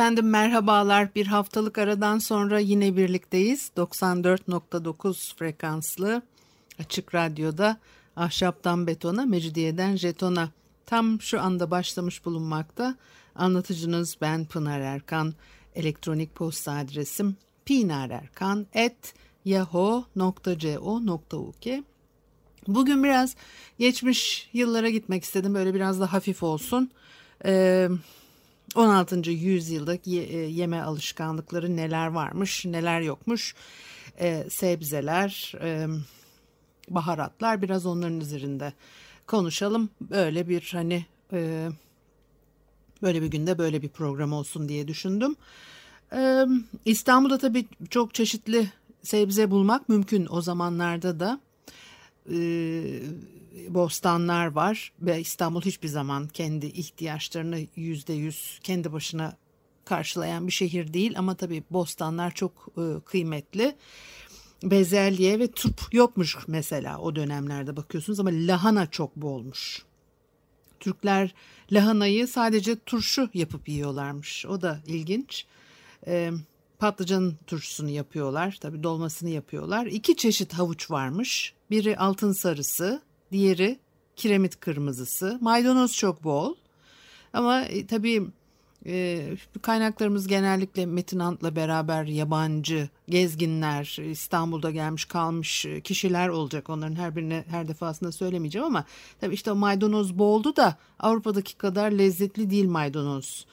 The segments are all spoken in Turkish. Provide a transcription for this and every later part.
Efendim merhabalar. Bir haftalık aradan sonra yine birlikteyiz. 94.9 frekanslı açık radyoda ahşaptan betona, mecidiyeden jetona tam şu anda başlamış bulunmakta. Anlatıcınız ben Pınar Erkan. Elektronik posta adresim pinarerkan.yahoo.co.uk Bugün biraz geçmiş yıllara gitmek istedim. Böyle biraz da hafif olsun. Ee, 16. yüzyılda yeme alışkanlıkları neler varmış, neler yokmuş. Ee, sebzeler, e, baharatlar biraz onların üzerinde konuşalım. Böyle bir hani e, böyle bir günde böyle bir program olsun diye düşündüm. Ee, İstanbul'da tabii çok çeşitli sebze bulmak mümkün o zamanlarda da. Ee, bostanlar var ve İstanbul hiçbir zaman kendi ihtiyaçlarını yüzde yüz kendi başına karşılayan bir şehir değil ama tabii bostanlar çok e, kıymetli. Bezelye ve turp yokmuş mesela o dönemlerde bakıyorsunuz ama lahana çok bolmuş. Türkler lahanayı sadece turşu yapıp yiyorlarmış. O da ilginç. E, patlıcan turşusunu yapıyorlar. Tabii dolmasını yapıyorlar. İki çeşit havuç varmış. Biri altın sarısı, diğeri kiremit kırmızısı. Maydanoz çok bol. Ama e, tabii e, kaynaklarımız genellikle Metin Ant'la beraber yabancı gezginler, İstanbul'da gelmiş kalmış kişiler olacak. Onların her birine her defasında söylemeyeceğim ama tabii işte o maydanoz boldu da Avrupa'daki kadar lezzetli değil maydanoz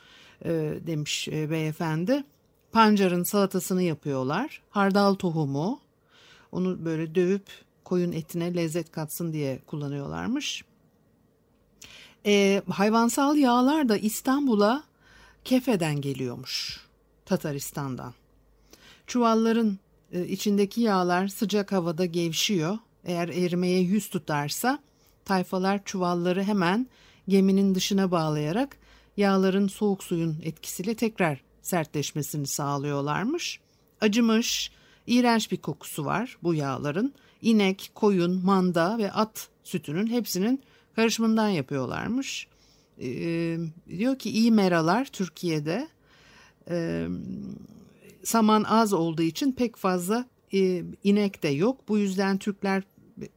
e, demiş e, beyefendi. Pancarın salatasını yapıyorlar. Hardal tohumu. Onu böyle dövüp koyun etine lezzet katsın diye kullanıyorlarmış. E, hayvansal yağlar da İstanbul'a Kefe'den geliyormuş. Tataristan'dan. Çuvalların e, içindeki yağlar sıcak havada gevşiyor. Eğer erimeye yüz tutarsa tayfalar çuvalları hemen geminin dışına bağlayarak yağların soğuk suyun etkisiyle tekrar sertleşmesini sağlıyorlarmış. Acımış, iğrenç bir kokusu var bu yağların. İnek, koyun, manda ve at sütünün hepsinin karışımından yapıyorlarmış. Ee, diyor ki iyi meralar Türkiye'de e, saman az olduğu için pek fazla e, inek de yok. Bu yüzden Türkler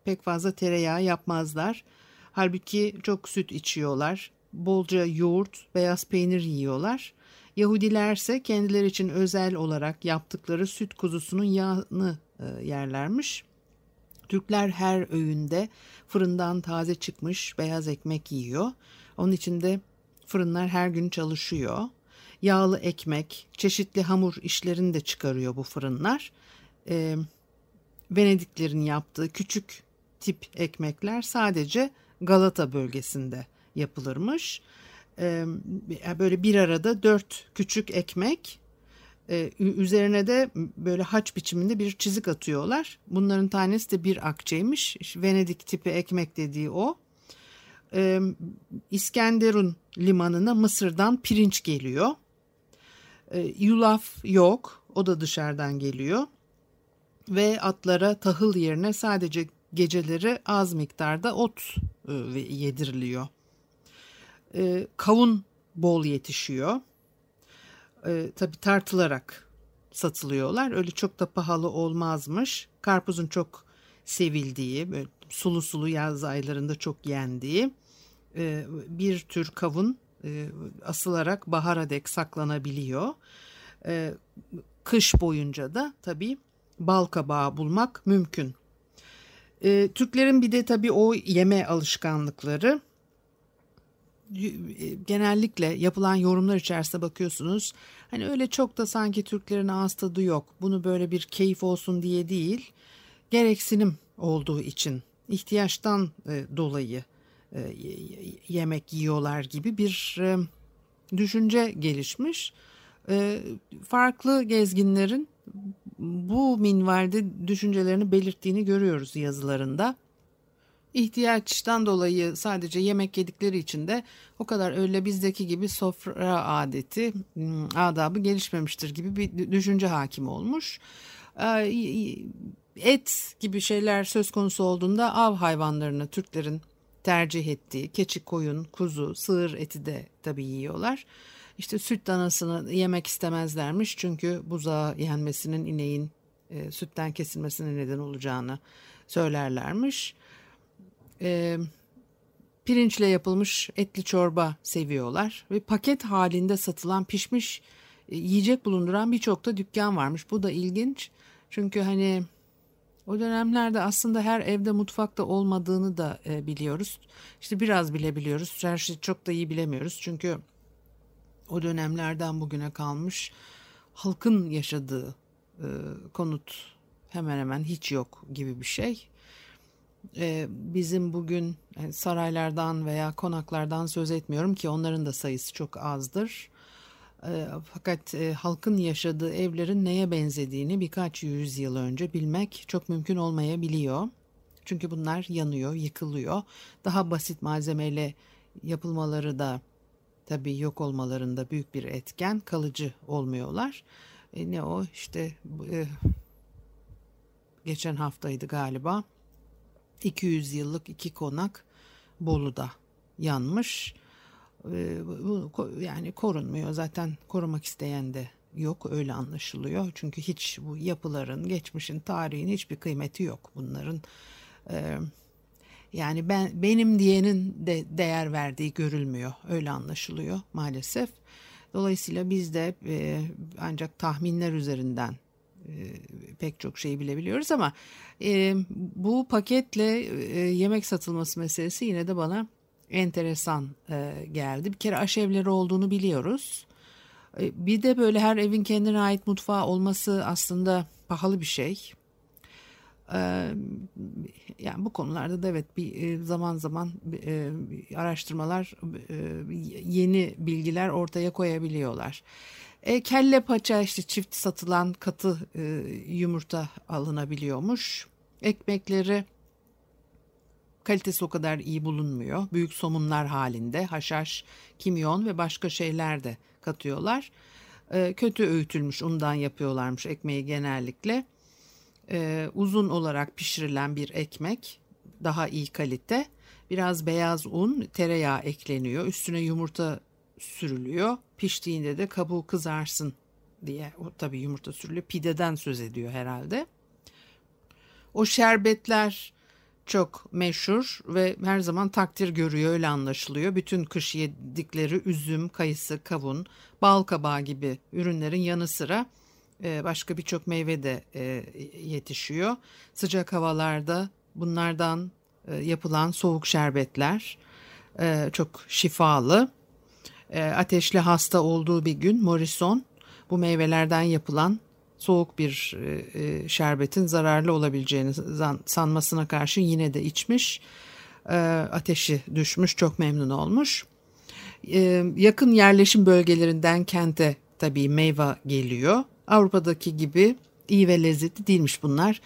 pek fazla tereyağı yapmazlar. Halbuki çok süt içiyorlar. Bolca yoğurt, beyaz peynir yiyorlar. Yahudilerse kendileri için özel olarak yaptıkları süt kuzusunun yağını e, yerlermiş. Türkler her öğünde fırından taze çıkmış beyaz ekmek yiyor. Onun için de fırınlar her gün çalışıyor. Yağlı ekmek, çeşitli hamur işlerini de çıkarıyor bu fırınlar. E, Venediklerin yaptığı küçük tip ekmekler sadece Galata bölgesinde yapılırmış. E, böyle bir arada dört küçük ekmek ee, üzerine de böyle haç biçiminde bir çizik atıyorlar. Bunların tanesi de bir akçeymiş. Venedik tipi ekmek dediği o. Ee, İskenderun limanına Mısır'dan pirinç geliyor. Ee, yulaf yok. O da dışarıdan geliyor. Ve atlara tahıl yerine sadece geceleri az miktarda ot e, yediriliyor. Kavun bol yetişiyor e, tabii tartılarak satılıyorlar. Öyle çok da pahalı olmazmış. Karpuzun çok sevildiği, böyle sulu sulu yaz aylarında çok yendiği e, bir tür kavun e, asılarak bahara dek saklanabiliyor. E, kış boyunca da tabii bal kabağı bulmak mümkün. E, Türklerin bir de tabii o yeme alışkanlıkları genellikle yapılan yorumlar içerisinde bakıyorsunuz. Hani öyle çok da sanki Türklerin ağız tadı yok. Bunu böyle bir keyif olsun diye değil. Gereksinim olduğu için ihtiyaçtan e, dolayı e, yemek yiyorlar gibi bir e, düşünce gelişmiş. E, farklı gezginlerin bu minvalde düşüncelerini belirttiğini görüyoruz yazılarında. İhtiyaçtan dolayı sadece yemek yedikleri için de o kadar öyle bizdeki gibi sofra adeti, hmm, adabı gelişmemiştir gibi bir düşünce hakim olmuş. Et gibi şeyler söz konusu olduğunda av hayvanlarını Türklerin tercih ettiği keçi, koyun, kuzu, sığır eti de tabii yiyorlar. İşte süt danasını yemek istemezlermiş çünkü buzağa yenmesinin ineğin e, sütten kesilmesine neden olacağını söylerlermiş. E, pirinçle yapılmış etli çorba seviyorlar ve paket halinde satılan pişmiş e, yiyecek bulunduran birçok da dükkan varmış. Bu da ilginç çünkü hani o dönemlerde aslında her evde mutfakta olmadığını da e, biliyoruz. İşte biraz bilebiliyoruz. Her şeyi çok da iyi bilemiyoruz. Çünkü o dönemlerden bugüne kalmış halkın yaşadığı e, konut hemen hemen hiç yok gibi bir şey. E, bizim bugün yani saraylardan veya konaklardan söz etmiyorum ki onların da sayısı çok azdır. E, fakat e, halkın yaşadığı evlerin neye benzediğini birkaç yüzyıl önce bilmek çok mümkün olmayabiliyor. Çünkü bunlar yanıyor, yıkılıyor. Daha basit malzemeyle yapılmaları da tabii yok olmalarında büyük bir etken kalıcı olmuyorlar. E, ne o işte e, geçen haftaydı galiba 200 yıllık iki konak Bolu'da yanmış. E, bu yani korunmuyor zaten korumak isteyen de yok öyle anlaşılıyor. Çünkü hiç bu yapıların geçmişin tarihin hiçbir kıymeti yok bunların. E, yani ben benim diyenin de değer verdiği görülmüyor. Öyle anlaşılıyor maalesef. Dolayısıyla biz de e, ancak tahminler üzerinden pek çok şeyi bilebiliyoruz ama e, bu paketle e, yemek satılması meselesi yine de bana enteresan e, geldi. Bir kere aşevleri olduğunu biliyoruz. E, bir de böyle her evin kendine ait mutfağı olması aslında pahalı bir şey yani bu konularda da evet bir zaman zaman araştırmalar yeni bilgiler ortaya koyabiliyorlar. E, kelle paça işte çift satılan katı yumurta alınabiliyormuş. Ekmekleri kalitesi o kadar iyi bulunmuyor. Büyük somunlar halinde haşhaş, kimyon ve başka şeyler de katıyorlar. kötü öğütülmüş undan yapıyorlarmış ekmeği genellikle e, uzun olarak pişirilen bir ekmek daha iyi kalite. Biraz beyaz un, tereyağı ekleniyor. Üstüne yumurta sürülüyor. Piştiğinde de kabuğu kızarsın diye. O tabii yumurta sürülüyor. Pideden söz ediyor herhalde. O şerbetler çok meşhur ve her zaman takdir görüyor öyle anlaşılıyor. Bütün kış yedikleri üzüm, kayısı, kavun, bal kabağı gibi ürünlerin yanı sıra e, başka birçok meyve de e, yetişiyor. Sıcak havalarda bunlardan e, yapılan soğuk şerbetler çok şifalı. Ateşli hasta olduğu bir gün Morrison bu meyvelerden yapılan soğuk bir şerbetin zararlı olabileceğini sanmasına karşı yine de içmiş. Ateşi düşmüş çok memnun olmuş. Yakın yerleşim bölgelerinden kente tabii meyve geliyor. Avrupa'daki gibi iyi ve lezzetli değilmiş bunlar.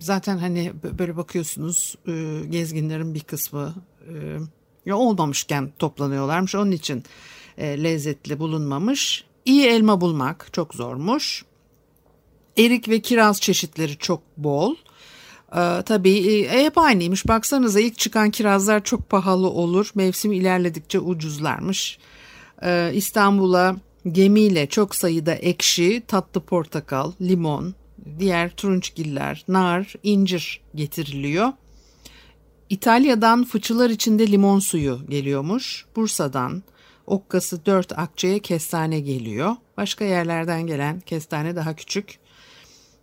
Zaten hani böyle bakıyorsunuz e, gezginlerin bir kısmı e, olmamışken toplanıyorlarmış. Onun için e, lezzetli bulunmamış. İyi elma bulmak çok zormuş. Erik ve kiraz çeşitleri çok bol. Ee, tabii hep aynıymış. Baksanıza ilk çıkan kirazlar çok pahalı olur. Mevsim ilerledikçe ucuzlarmış. Ee, İstanbul'a Gemiyle çok sayıda ekşi, tatlı portakal, limon, diğer turunçgiller, nar, incir getiriliyor. İtalya'dan fıçılar içinde limon suyu geliyormuş. Bursa'dan okkası dört akçeye kestane geliyor. Başka yerlerden gelen kestane daha küçük.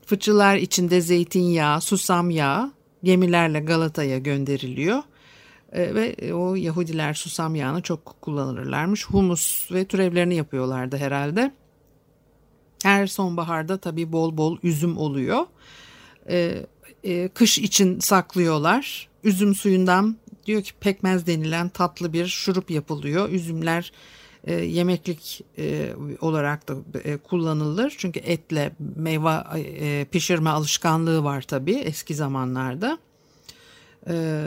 Fıçılar içinde zeytinyağı, susam yağı gemilerle Galata'ya gönderiliyor. E, ve o Yahudiler susam yağını çok kullanırlarmış. Humus ve türevlerini yapıyorlardı herhalde. Her sonbaharda tabii bol bol üzüm oluyor. E, e, kış için saklıyorlar. Üzüm suyundan diyor ki pekmez denilen tatlı bir şurup yapılıyor. Üzümler e, yemeklik e, olarak da e, kullanılır. Çünkü etle meyve e, pişirme alışkanlığı var tabii eski zamanlarda. E,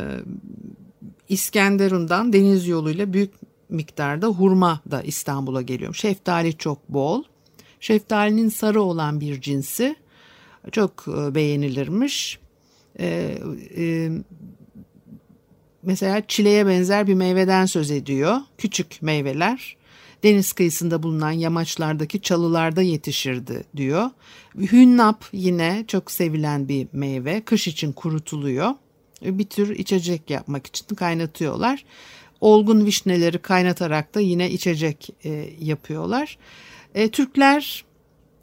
İskenderun'dan deniz yoluyla büyük miktarda hurma da İstanbul'a geliyor. Şeftali çok bol. Şeftalinin sarı olan bir cinsi çok e, beğenilirmiş. E, e, mesela çileğe benzer bir meyveden söz ediyor. Küçük meyveler deniz kıyısında bulunan yamaçlardaki çalılarda yetişirdi diyor. Hünnap yine çok sevilen bir meyve. Kış için kurutuluyor. Bir tür içecek yapmak için kaynatıyorlar. Olgun vişneleri kaynatarak da yine içecek e, yapıyorlar. E, Türkler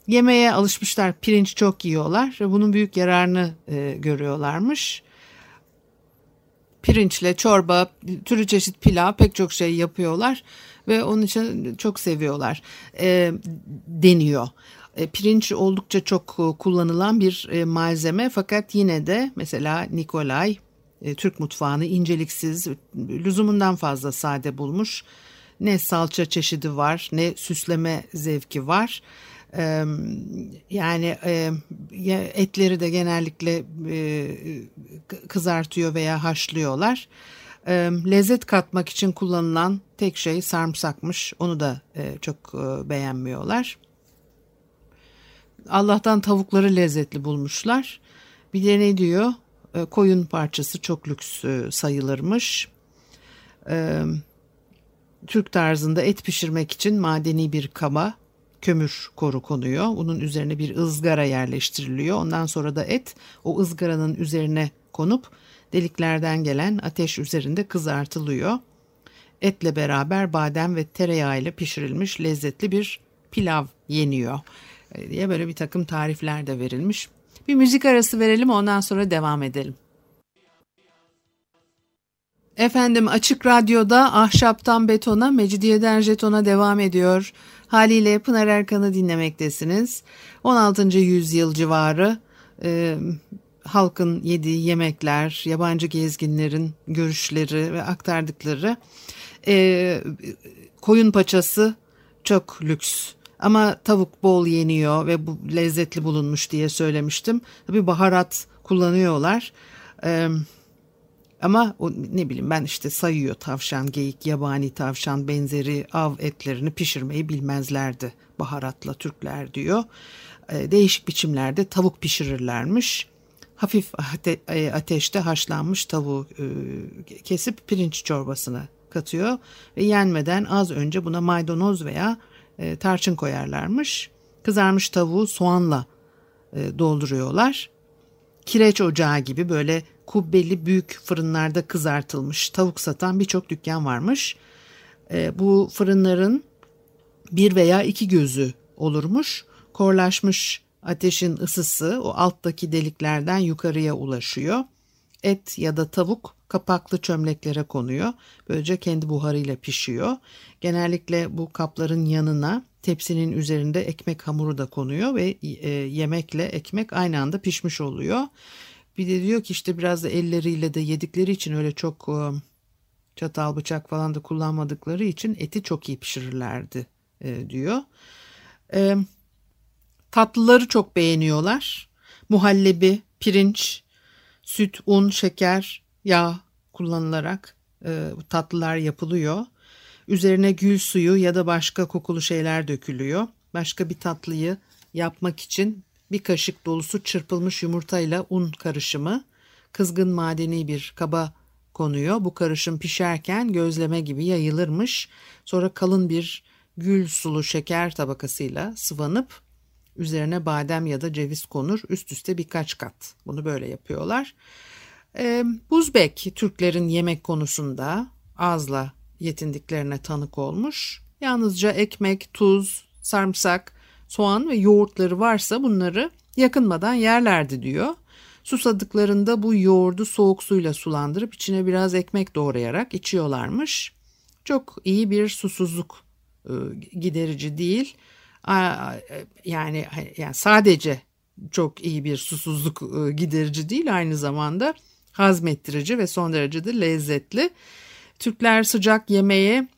yemeğe alışmışlar. Pirinç çok yiyorlar ve bunun büyük yararını e, görüyorlarmış pirinçle çorba, türlü çeşit pilav pek çok şey yapıyorlar ve onun için çok seviyorlar e, deniyor. E, pirinç oldukça çok kullanılan bir e, malzeme fakat yine de mesela Nikolay e, Türk mutfağını inceliksiz, lüzumundan fazla sade bulmuş. Ne salça çeşidi var, ne süsleme zevki var. Yani etleri de genellikle e, kızartıyor veya haşlıyorlar. Lezzet katmak için kullanılan tek şey sarımsakmış. Onu da e, çok e, beğenmiyorlar. Allah'tan tavukları lezzetli bulmuşlar. Bir de ne diyor? Koyun parçası çok lüks sayılırmış. Türk tarzında et pişirmek için madeni bir kaba kömür koru konuyor. Bunun üzerine bir ızgara yerleştiriliyor. Ondan sonra da et o ızgaranın üzerine konup deliklerden gelen ateş üzerinde kızartılıyor. Etle beraber badem ve tereyağı ile pişirilmiş lezzetli bir pilav yeniyor diye böyle bir takım tarifler de verilmiş. Bir müzik arası verelim ondan sonra devam edelim. Efendim Açık Radyo'da Ahşaptan Betona, Mecidiyeden Jeton'a devam ediyor. Haliyle Pınar Erkan'ı dinlemektesiniz. 16. yüzyıl civarı e, halkın yediği yemekler, yabancı gezginlerin görüşleri ve aktardıkları e, koyun paçası çok lüks ama tavuk bol yeniyor ve bu lezzetli bulunmuş diye söylemiştim. Tabii baharat kullanıyorlar. Ee, ama o, ne bileyim ben işte sayıyor tavşan, geyik, yabani tavşan benzeri av etlerini pişirmeyi bilmezlerdi baharatla Türkler diyor. Ee, değişik biçimlerde tavuk pişirirlermiş. Hafif e, ateşte haşlanmış tavuğu e, kesip pirinç çorbasına katıyor ve yenmeden az önce buna maydanoz veya e, tarçın koyarlarmış. Kızarmış tavuğu soğanla dolduruyorlar. Kireç ocağı gibi böyle kubbeli büyük fırınlarda kızartılmış tavuk satan birçok dükkan varmış. E, bu fırınların bir veya iki gözü olurmuş. Korlaşmış ateşin ısısı o alttaki deliklerden yukarıya ulaşıyor. Et ya da tavuk kapaklı çömleklere konuyor. Böylece kendi buharıyla pişiyor. Genellikle bu kapların yanına tepsinin üzerinde ekmek hamuru da konuyor ve e, yemekle ekmek aynı anda pişmiş oluyor. Bir de diyor ki işte biraz da elleriyle de yedikleri için öyle çok e, çatal bıçak falan da kullanmadıkları için eti çok iyi pişirirlerdi e, diyor. E, tatlıları çok beğeniyorlar. Muhallebi, pirinç, süt, un, şeker, yağ kullanılarak tatlılar yapılıyor. Üzerine gül suyu ya da başka kokulu şeyler dökülüyor. Başka bir tatlıyı yapmak için bir kaşık dolusu çırpılmış yumurtayla un karışımı kızgın madeni bir kaba konuyor. Bu karışım pişerken gözleme gibi yayılırmış. Sonra kalın bir gül sulu şeker tabakasıyla sıvanıp üzerine badem ya da ceviz konur. Üst üste birkaç kat. Bunu böyle yapıyorlar. E, Buzbek Türklerin yemek konusunda azla yetindiklerine tanık olmuş. Yalnızca ekmek, tuz, sarımsak, soğan ve yoğurtları varsa bunları yakınmadan yerlerdi diyor. Susadıklarında bu yoğurdu soğuk suyla sulandırıp içine biraz ekmek doğrayarak içiyorlarmış. Çok iyi bir susuzluk e, giderici değil. Yani, yani sadece çok iyi bir susuzluk e, giderici değil aynı zamanda hazmettirici ve son derece de lezzetli. Türkler sıcak yemeğe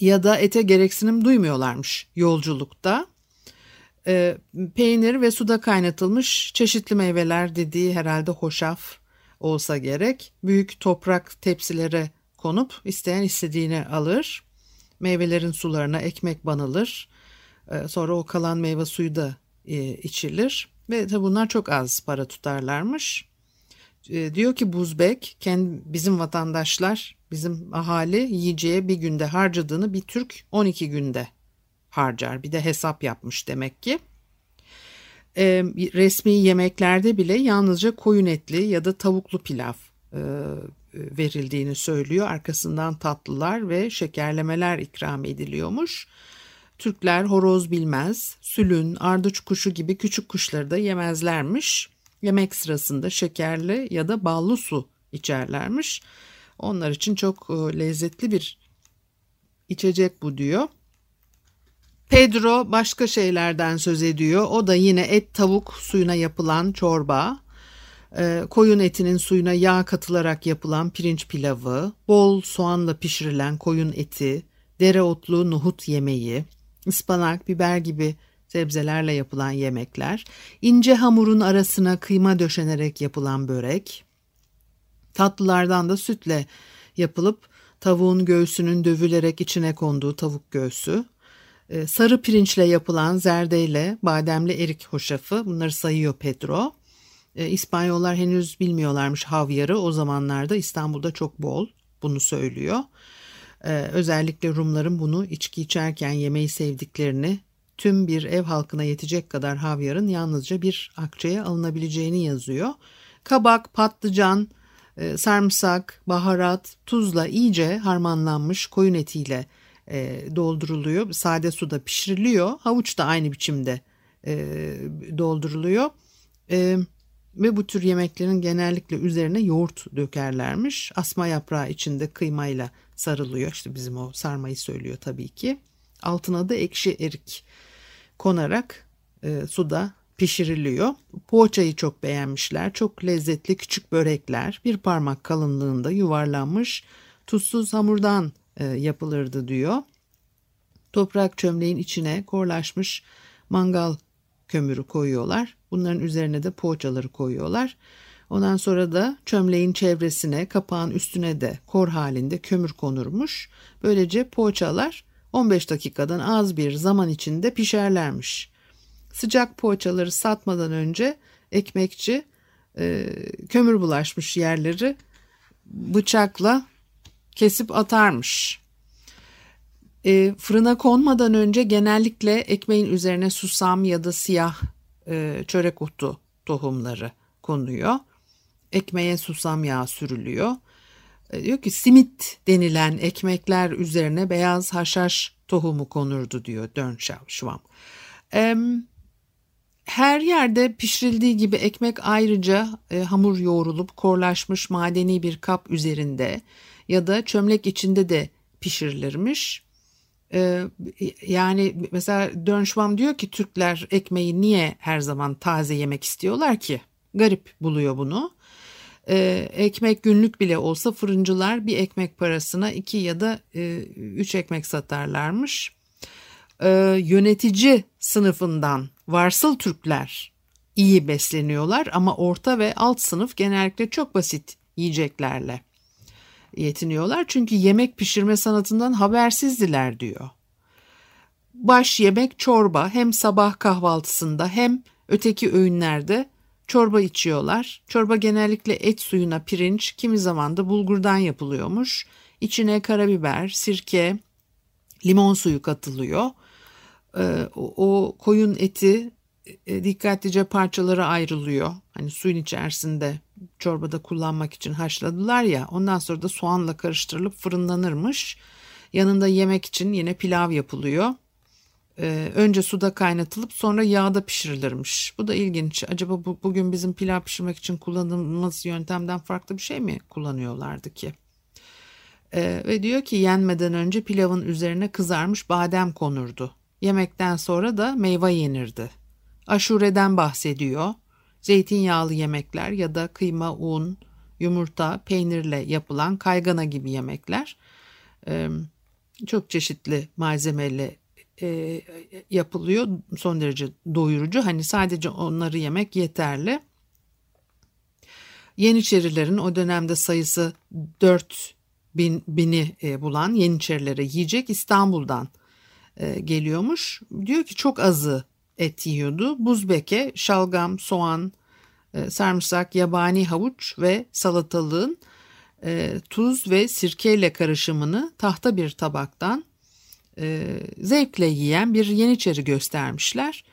ya da ete gereksinim duymuyorlarmış yolculukta. E, peynir ve suda kaynatılmış çeşitli meyveler dediği herhalde hoşaf olsa gerek. Büyük toprak tepsilere konup isteyen istediğini alır. Meyvelerin sularına ekmek banılır. E, sonra o kalan meyve suyu da e, içilir. Ve tabi bunlar çok az para tutarlarmış. E, diyor ki Buzbek, kendi, bizim vatandaşlar, bizim ahali yiyeceğe bir günde harcadığını bir Türk 12 günde harcar. Bir de hesap yapmış demek ki. E, resmi yemeklerde bile yalnızca koyun etli ya da tavuklu pilav e, verildiğini söylüyor. Arkasından tatlılar ve şekerlemeler ikram ediliyormuş. Türkler horoz bilmez, sülün, ardıç kuşu gibi küçük kuşları da yemezlermiş. Yemek sırasında şekerli ya da ballı su içerlermiş. Onlar için çok e, lezzetli bir içecek bu diyor. Pedro başka şeylerden söz ediyor. O da yine et tavuk suyuna yapılan çorba, e, koyun etinin suyuna yağ katılarak yapılan pirinç pilavı, bol soğanla pişirilen koyun eti, dereotlu nohut yemeği, ıspanak, biber gibi sebzelerle yapılan yemekler, ince hamurun arasına kıyma döşenerek yapılan börek, tatlılardan da sütle yapılıp tavuğun göğsünün dövülerek içine konduğu tavuk göğsü, sarı pirinçle yapılan zerdeyle bademli erik hoşafı bunları sayıyor Pedro. E, İspanyollar henüz bilmiyorlarmış havyarı o zamanlarda İstanbul'da çok bol bunu söylüyor. E, özellikle Rumların bunu içki içerken yemeyi sevdiklerini tüm bir ev halkına yetecek kadar havyarın yalnızca bir akçeye alınabileceğini yazıyor. Kabak, patlıcan, sarımsak, baharat, tuzla iyice harmanlanmış koyun etiyle e, dolduruluyor. Sade suda pişiriliyor. Havuç da aynı biçimde e, dolduruluyor. E, ve bu tür yemeklerin genellikle üzerine yoğurt dökerlermiş. Asma yaprağı içinde kıymayla sarılıyor. İşte bizim o sarmayı söylüyor tabii ki. Altına da ekşi erik konarak e, suda pişiriliyor. Poğaçayı çok beğenmişler. Çok lezzetli küçük börekler. Bir parmak kalınlığında yuvarlanmış tuzsuz hamurdan e, yapılırdı diyor. Toprak çömleğin içine korlaşmış mangal kömürü koyuyorlar. Bunların üzerine de poğaçaları koyuyorlar. Ondan sonra da çömleğin çevresine, kapağın üstüne de kor halinde kömür konurmuş. Böylece poğaçalar 15 dakikadan az bir zaman içinde pişerlermiş. Sıcak poğaçaları satmadan önce ekmekçi e, kömür bulaşmış yerleri bıçakla kesip atarmış. E, fırına konmadan önce genellikle ekmeğin üzerine susam ya da siyah e, çörek otu tohumları konuyor. Ekmeğe susam yağı sürülüyor. E, diyor ki simit denilen ekmekler üzerine beyaz haşhaş tohumu konurdu diyor Dönşavşvam. E, her yerde pişirildiği gibi ekmek ayrıca e, hamur yoğrulup korlaşmış madeni bir kap üzerinde ya da çömlek içinde de pişirilirmiş. Ee, yani mesela Dönşvam diyor ki Türkler ekmeği niye her zaman taze yemek istiyorlar ki? Garip buluyor bunu. Ee, ekmek günlük bile olsa fırıncılar bir ekmek parasına iki ya da e, üç ekmek satarlarmış. Ee, yönetici sınıfından varsıl Türkler iyi besleniyorlar ama orta ve alt sınıf genellikle çok basit yiyeceklerle yetiniyorlar. Çünkü yemek pişirme sanatından habersizdiler diyor. Baş yemek çorba hem sabah kahvaltısında hem öteki öğünlerde çorba içiyorlar. Çorba genellikle et suyuna pirinç, kimi zaman da bulgurdan yapılıyormuş. İçine karabiber, sirke, limon suyu katılıyor. Ee, o, o koyun eti dikkatlice parçalara ayrılıyor. Hani suyun içerisinde çorbada kullanmak için haşladılar ya. Ondan sonra da soğanla karıştırılıp fırınlanırmış. Yanında yemek için yine pilav yapılıyor. Ee, önce suda kaynatılıp sonra yağda pişirilirmiş. Bu da ilginç. Acaba bu, bugün bizim pilav pişirmek için kullandığımız yöntemden farklı bir şey mi kullanıyorlardı ki? Ee, ve diyor ki yenmeden önce pilavın üzerine kızarmış badem konurdu. Yemekten sonra da meyve yenirdi. Aşureden bahsediyor. Zeytinyağlı yemekler ya da kıyma, un, yumurta, peynirle yapılan kaygana gibi yemekler. çok çeşitli malzemeyle yapılıyor. Son derece doyurucu. Hani sadece onları yemek yeterli. Yeniçerilerin o dönemde sayısı 4 bin, bini bulan Yeniçerilere yiyecek İstanbul'dan geliyormuş. Diyor ki çok azı et yiyordu. Buzbeke, şalgam, soğan, e, sarımsak, yabani havuç ve salatalığın e, tuz ve sirkeyle karışımını tahta bir tabaktan e, zevkle yiyen bir yeniçeri göstermişler.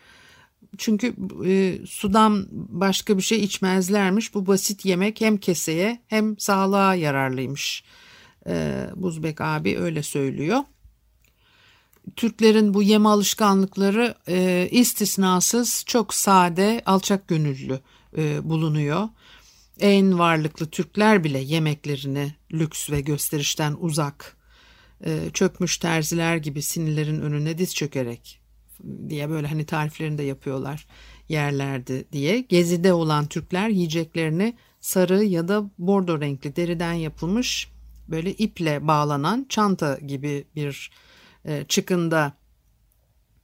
Çünkü e, sudan başka bir şey içmezlermiş. Bu basit yemek hem keseye hem sağlığa yararlıymış. E, Buzbek abi öyle söylüyor. Türklerin bu yeme alışkanlıkları e, istisnasız çok sade, alçak gönüllü e, bulunuyor. En varlıklı Türkler bile yemeklerini lüks ve gösterişten uzak, e, çökmüş terziler gibi sinirlerin önüne diz çökerek diye böyle hani tariflerini de yapıyorlar yerlerdi diye. Gezide olan Türkler yiyeceklerini sarı ya da bordo renkli deriden yapılmış böyle iple bağlanan çanta gibi bir çıkında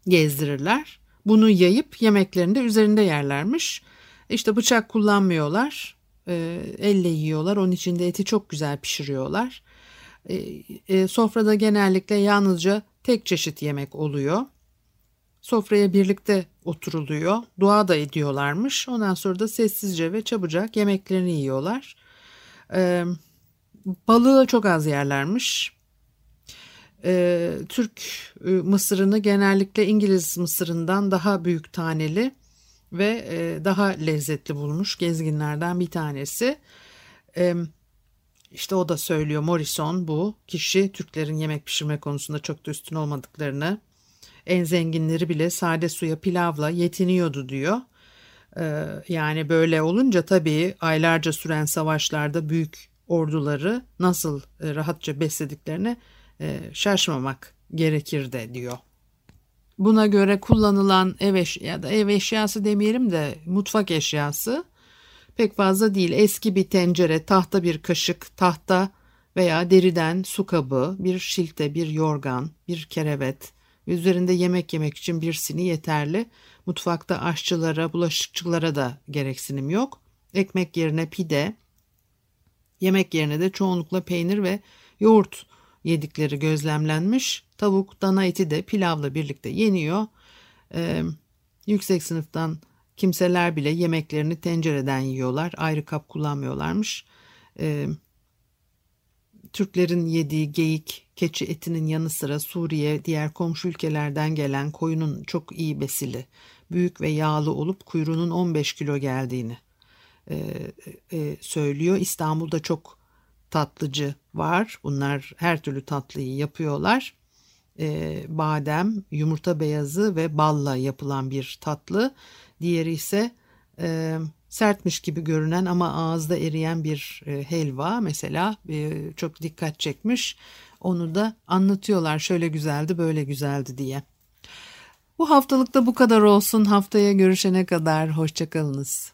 gezdirirler. Bunu yayıp yemeklerini de üzerinde yerlermiş. İşte bıçak kullanmıyorlar. E, elle yiyorlar. Onun içinde eti çok güzel pişiriyorlar. E, e, sofrada genellikle yalnızca tek çeşit yemek oluyor. Sofraya birlikte oturuluyor. Dua da ediyorlarmış. Ondan sonra da sessizce ve çabucak yemeklerini yiyorlar. E, balığı çok az yerlermiş. E, Türk e, mısırını genellikle İngiliz mısırından daha büyük taneli ve e, daha lezzetli bulmuş gezginlerden bir tanesi. E, işte o da söylüyor Morrison bu kişi Türklerin yemek pişirme konusunda çok da üstün olmadıklarını en zenginleri bile sade suya pilavla yetiniyordu diyor. Ee, yani böyle olunca tabii aylarca süren savaşlarda büyük orduları nasıl e, rahatça beslediklerini e, şaşmamak gerekir de diyor. Buna göre kullanılan ev eş ya da ev eşyası demeyelim de mutfak eşyası pek fazla değil. Eski bir tencere, tahta bir kaşık, tahta veya deriden su kabı, bir şilte, bir yorgan, bir kerevet, üzerinde yemek yemek için bir sini yeterli. Mutfakta aşçılara, bulaşıkçılara da gereksinim yok. Ekmek yerine pide, yemek yerine de çoğunlukla peynir ve yoğurt yedikleri gözlemlenmiş. Tavuk, dana eti de pilavla birlikte yeniyor. Ee, yüksek sınıftan kimseler bile yemeklerini tencereden yiyorlar. Ayrı kap kullanmıyorlarmış. Ee, Türklerin yediği geyik, keçi etinin yanı sıra Suriye, diğer komşu ülkelerden gelen koyunun çok iyi besili, büyük ve yağlı olup kuyruğunun 15 kilo geldiğini e, e, söylüyor. İstanbul'da çok tatlıcı var. Bunlar her türlü tatlıyı yapıyorlar. E, badem, yumurta beyazı ve balla yapılan bir tatlı. Diğeri ise e, sertmiş gibi görünen ama ağızda eriyen bir e, helva mesela e, çok dikkat çekmiş. Onu da anlatıyorlar şöyle güzeldi böyle güzeldi diye. Bu haftalıkta bu kadar olsun. Haftaya görüşene kadar hoşçakalınız.